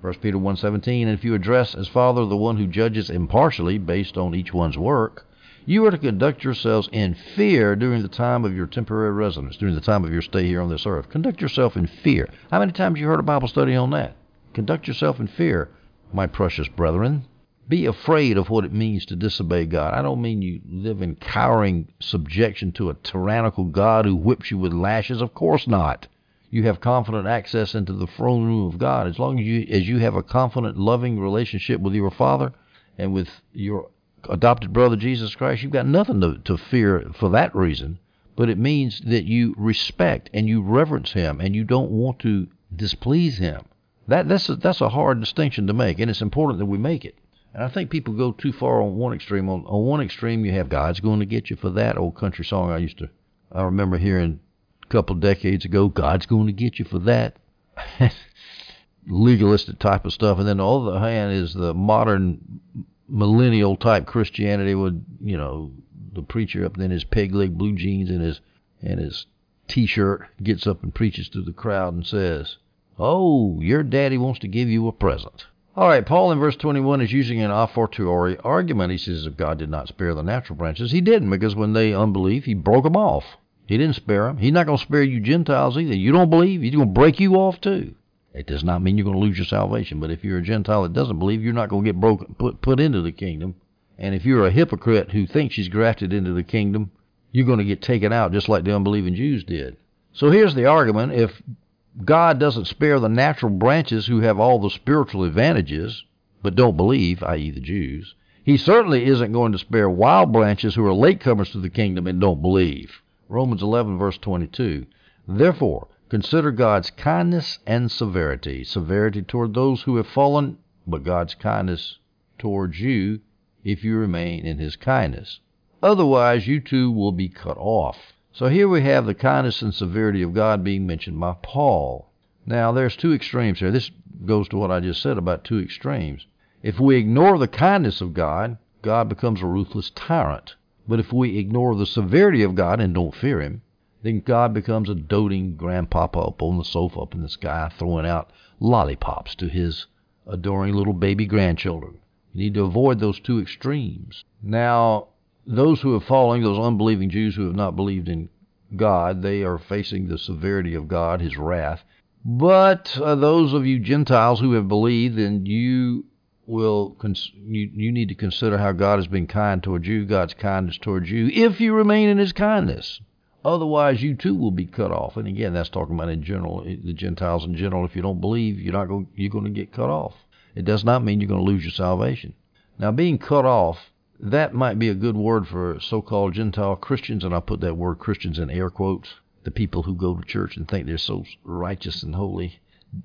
1 Peter 1.17, And if you address as Father the one who judges impartially based on each one's work, you are to conduct yourselves in fear during the time of your temporary residence, during the time of your stay here on this earth. Conduct yourself in fear. How many times you heard a Bible study on that? Conduct yourself in fear, my precious brethren. Be afraid of what it means to disobey God. I don't mean you live in cowering subjection to a tyrannical God who whips you with lashes. Of course not. You have confident access into the throne room of God. As long as you as you have a confident, loving relationship with your Father and with your adopted brother Jesus Christ, you've got nothing to, to fear for that reason. But it means that you respect and you reverence Him and you don't want to displease Him. That that's a, that's a hard distinction to make, and it's important that we make it. And I think people go too far on one extreme. On, on one extreme, you have God's going to get you for that old country song I used to. I remember hearing a couple decades ago. God's going to get you for that. <laughs> Legalistic type of stuff. And then on the other hand is the modern millennial type Christianity with you know the preacher up in his peg leg blue jeans and his and his t-shirt gets up and preaches to the crowd and says, "Oh, your daddy wants to give you a present." All right, Paul in verse 21 is using an a fortiori argument. He says if God did not spare the natural branches, he didn't, because when they unbelieve, he broke them off. He didn't spare them. He's not going to spare you Gentiles either. You don't believe, he's going to break you off too. It does not mean you're going to lose your salvation, but if you're a Gentile that doesn't believe, you're not going to get broken, put, put into the kingdom. And if you're a hypocrite who thinks he's grafted into the kingdom, you're going to get taken out just like the unbelieving Jews did. So here's the argument. If God doesn't spare the natural branches who have all the spiritual advantages, but don't believe, i.e., the Jews. He certainly isn't going to spare wild branches who are latecomers to the kingdom and don't believe. Romans 11, verse 22. Therefore, consider God's kindness and severity. Severity toward those who have fallen, but God's kindness towards you if you remain in his kindness. Otherwise, you too will be cut off. So here we have the kindness and severity of God being mentioned by Paul. Now, there's two extremes here. This goes to what I just said about two extremes. If we ignore the kindness of God, God becomes a ruthless tyrant. But if we ignore the severity of God and don't fear Him, then God becomes a doting grandpapa up on the sofa up in the sky, throwing out lollipops to his adoring little baby grandchildren. You need to avoid those two extremes. Now, those who have fallen, those unbelieving Jews who have not believed in God, they are facing the severity of God, His wrath. But uh, those of you Gentiles who have believed, then you will cons- you, you need to consider how God has been kind towards you, God's kindness towards you, if you remain in His kindness. Otherwise, you too will be cut off. And again, that's talking about in general, the Gentiles in general. If you don't believe, you're not going, you're going to get cut off. It does not mean you're going to lose your salvation. Now, being cut off that might be a good word for so-called Gentile Christians, and I put that word Christians in air quotes. The people who go to church and think they're so righteous and holy.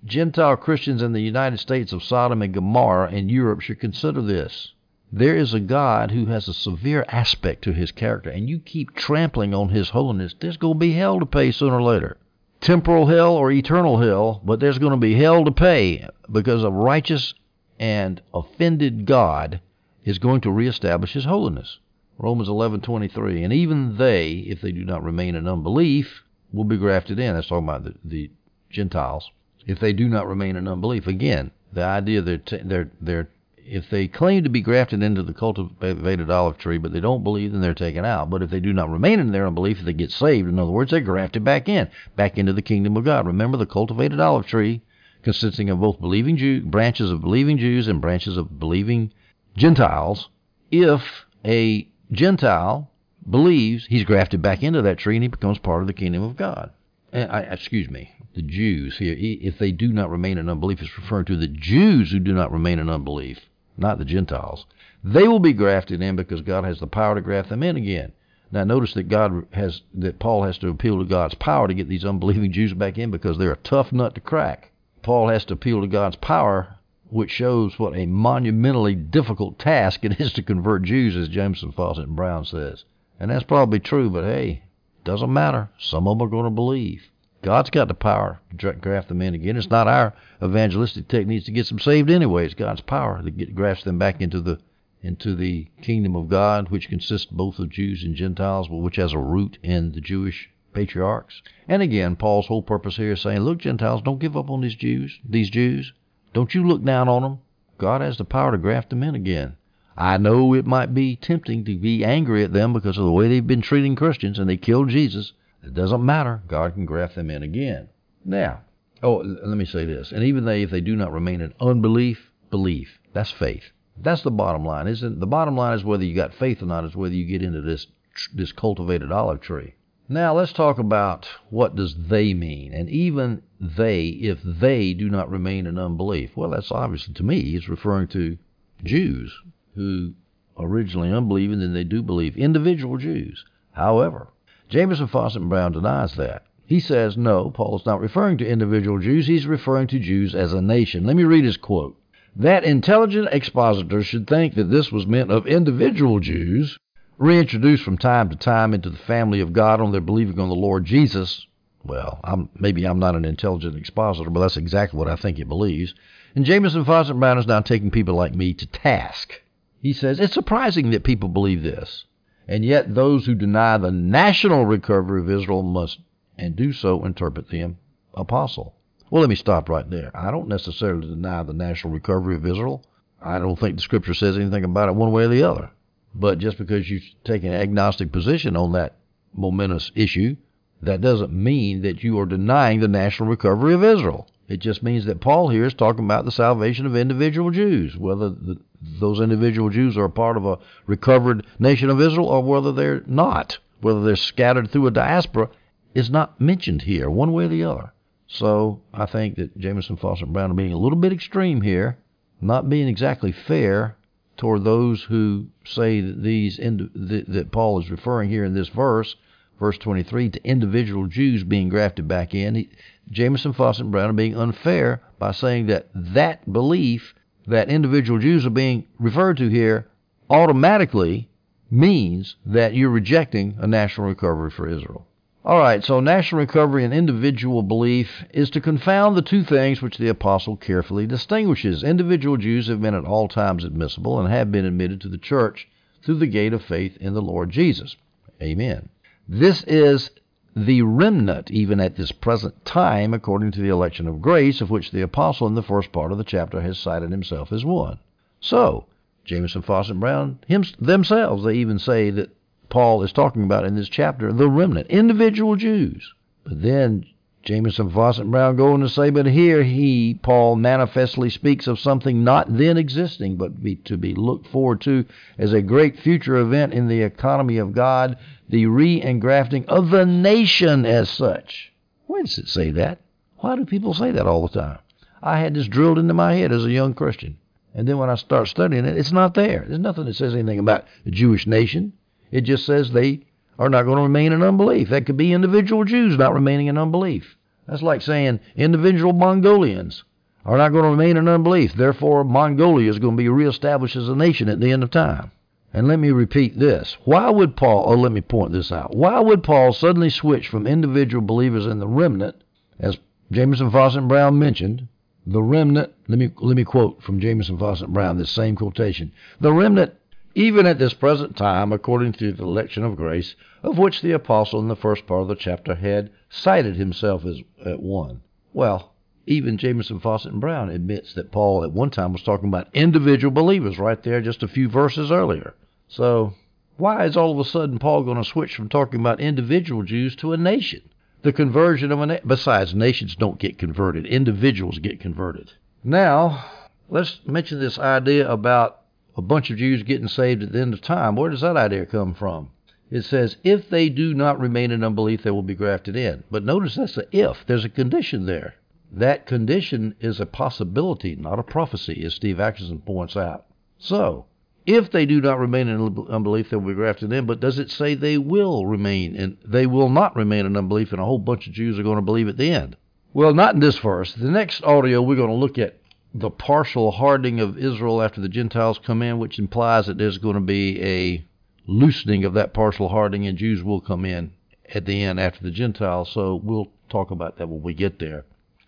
Gentile Christians in the United States of Sodom and Gomorrah and Europe should consider this. There is a God who has a severe aspect to his character, and you keep trampling on his holiness, there's going to be hell to pay sooner or later. Temporal hell or eternal hell, but there's going to be hell to pay because a righteous and offended God is going to reestablish his holiness. Romans 11:23. And even they, if they do not remain in unbelief, will be grafted in. That's talking about the, the Gentiles. If they do not remain in unbelief, again, the idea that they're, they're, they're if they claim to be grafted into the cultivated olive tree, but they don't believe, then they're taken out. But if they do not remain in their unbelief, if they get saved, in other words, they're grafted back in, back into the kingdom of God. Remember, the cultivated olive tree, consisting of both believing Jew, branches of believing Jews and branches of believing Gentiles, if a Gentile believes he's grafted back into that tree and he becomes part of the kingdom of God. And I, excuse me, the Jews here, if they do not remain in unbelief, it's referring to the Jews who do not remain in unbelief, not the Gentiles. They will be grafted in because God has the power to graft them in again. Now notice that God has that Paul has to appeal to God's power to get these unbelieving Jews back in because they're a tough nut to crack. Paul has to appeal to God's power which shows what a monumentally difficult task it is to convert Jews, as Jamieson, Fausset, and Brown says. And that's probably true, but hey, doesn't matter. Some of them are going to believe. God's got the power to graft them in again. It's not our evangelistic techniques to get them saved anyway. It's God's power to get graft them back into the into the kingdom of God, which consists both of Jews and Gentiles, but which has a root in the Jewish patriarchs. And again, Paul's whole purpose here is saying, look, Gentiles, don't give up on these Jews. These Jews, don't you look down on them. God has the power to graft them in again. I know it might be tempting to be angry at them because of the way they've been treating Christians and they killed Jesus. It doesn't matter. God can graft them in again. Now, oh, let me say this. And even they, if they do not remain in unbelief, belief. That's faith. That's the bottom line. Isn't it? the bottom line is whether you got faith or not is whether you get into this this cultivated olive tree. Now let's talk about what does they mean, and even they, if they do not remain in unbelief. Well, that's obviously to me is referring to Jews who originally unbelieving, then they do believe. Individual Jews. However, Jamieson Fausset Brown denies that. He says, no, Paul is not referring to individual Jews, he's referring to Jews as a nation. Let me read his quote. That intelligent expositor should think that this was meant of individual Jews, reintroduced from time to time into the family of God on their believing on the Lord Jesus. Well, I'm, maybe I'm not an intelligent expositor, but that's exactly what I think he believes. And Jamieson Fausset Brown is now taking people like me to task. He says, It's surprising that people believe this. And yet, those who deny the national recovery of Israel must, and do so, interpret the apostle. Well, let me stop right there. I don't necessarily deny the national recovery of Israel. I don't think the scripture says anything about it one way or the other. But just because you take an agnostic position on that momentous issue, that doesn't mean that you are denying the national recovery of Israel. It just means that Paul here is talking about the salvation of individual Jews, whether the, those individual Jews are a part of a recovered nation of Israel or whether they're not, whether they're scattered through a diaspora, is not mentioned here, one way or the other. So I think that Jamieson Fausset Brown are being a little bit extreme here, not being exactly fair toward those who say that these that Paul is referring here in this verse, verse 23, to individual Jews being grafted back in. He, Jamieson Fausset Brown are being unfair by saying that that belief that individual Jews are being referred to here automatically means that you're rejecting a national recovery for Israel. All right, so national recovery and individual belief is to confound the two things which the apostle carefully distinguishes. Individual Jews have been at all times admissible and have been admitted to the church through the gate of faith in the Lord Jesus. Amen. This is the remnant, even at this present time, according to the election of grace, of which the apostle in the first part of the chapter has cited himself as one. So, Jamieson, Fausset, Brown him, themselves, they even say that Paul is talking about in this chapter the remnant, individual Jews. But then Jamieson, Fausset, Brown go on to say, but here he, Paul, manifestly speaks of something not then existing, but be, to be looked forward to as a great future event in the economy of God, the re-engrafting of the nation as such. Why does it say that? Why do people say that all the time? I had this drilled into my head as a young Christian. And then when I start studying it, it's not there. There's nothing that says anything about the Jewish nation. It just says they are not going to remain in unbelief. That could be individual Jews not remaining in unbelief. That's like saying individual Mongolians are not going to remain in unbelief. Therefore, Mongolia is going to be reestablished as a nation at the end of time. And let me repeat this. Why would Paul, or let me point this out, why would Paul suddenly switch from individual believers in the remnant, as Jamieson Fausset Brown mentioned, the remnant, let me, let me quote from Jamieson Fausset Brown, this same quotation. The remnant even at this present time, according to the election of grace, of which the apostle in the first part of the chapter had cited himself as at one. Well, even Jamieson, Fausset, and Brown admits that Paul at one time was talking about individual believers right there just a few verses earlier. So, why is all of a sudden Paul going to switch from talking about individual Jews to a nation? The conversion of a nation. Besides, nations don't get converted, individuals get converted. Now, let's mention this idea about a bunch of Jews getting saved at the end of time. Where does that idea come from? It says, if they do not remain in unbelief, they will be grafted in. But notice that's an if. There's a condition there. That condition is a possibility, not a prophecy, as Steve Atkerson points out. So, if they do not remain in unbelief, they will be grafted in. But does it say they will remain in? They will not remain in unbelief, and a whole bunch of Jews are going to believe at the end. Well, not in this verse. The next audio we're going to look at the partial hardening of Israel after the Gentiles come in, which implies that there's going to be a loosening of that partial hardening and Jews will come in at the end after the Gentiles. So we'll talk about that when we get there.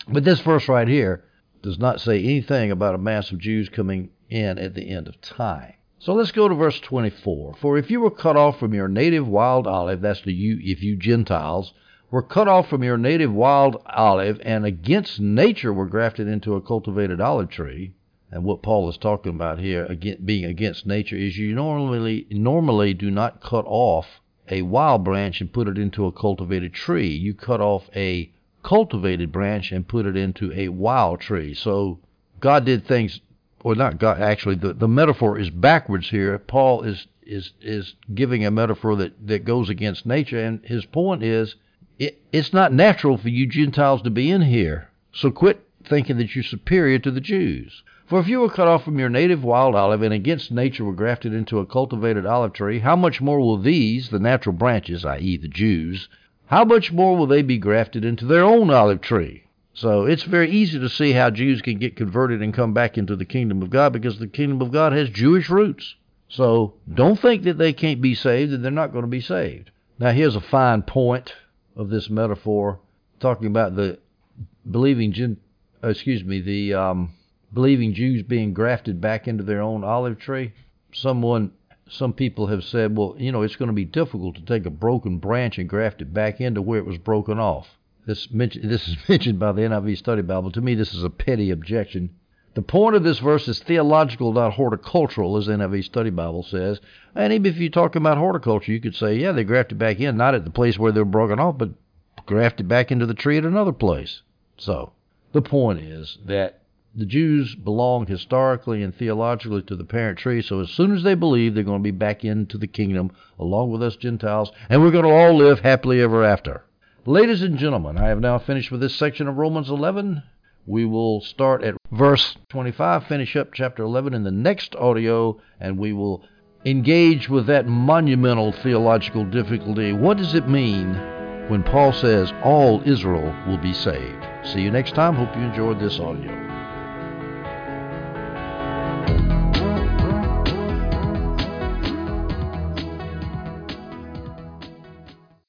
But this verse right here does not say anything about a mass of Jews coming in at the end of time. So let's go to verse 24. For if you were cut off from your native wild olive, that's the you, if you Gentiles, were cut off from your native wild olive and against nature were grafted into a cultivated olive tree, and what Paul is talking about here, being against nature, is you normally normally do not cut off a wild branch and put it into a cultivated tree. You cut off a cultivated branch and put it into a wild tree. So God did things, or not God. Actually, the the metaphor is backwards here. Paul is is is giving a metaphor that that goes against nature, and his point is. It, it's not natural for you Gentiles to be in here. So quit thinking that you're superior to the Jews. For if you were cut off from your native wild olive and against nature were grafted into a cultivated olive tree, how much more will these, the natural branches, i.e., the Jews, how much more will they be grafted into their own olive tree? So it's very easy to see how Jews can get converted and come back into the kingdom of God because the kingdom of God has Jewish roots. So don't think that they can't be saved and they're not going to be saved. Now here's a fine point of this metaphor, talking about the believing, excuse me, the um, believing Jews being grafted back into their own olive tree. Someone, some people have said, well, you know, it's going to be difficult to take a broken branch and graft it back into where it was broken off. This, this is <laughs> mentioned by the NIV Study Bible. To me, this is a petty objection. The point of this verse is theological, not horticultural, as the NIV Study Bible says. And even if you're talking about horticulture, you could say, yeah, they grafted back in, not at the place where they were broken off, but grafted back into the tree at another place. So, the point is that the Jews belong historically and theologically to the parent tree, so as soon as they believe, they're going to be back into the kingdom along with us Gentiles, and we're going to all live happily ever after. Ladies and gentlemen, I have now finished with this section of Romans 11. We will start at verse 25, finish up chapter 11 in the next audio, and we will engage with that monumental theological difficulty. What does it mean when Paul says all Israel will be saved? See you next time. Hope you enjoyed this audio.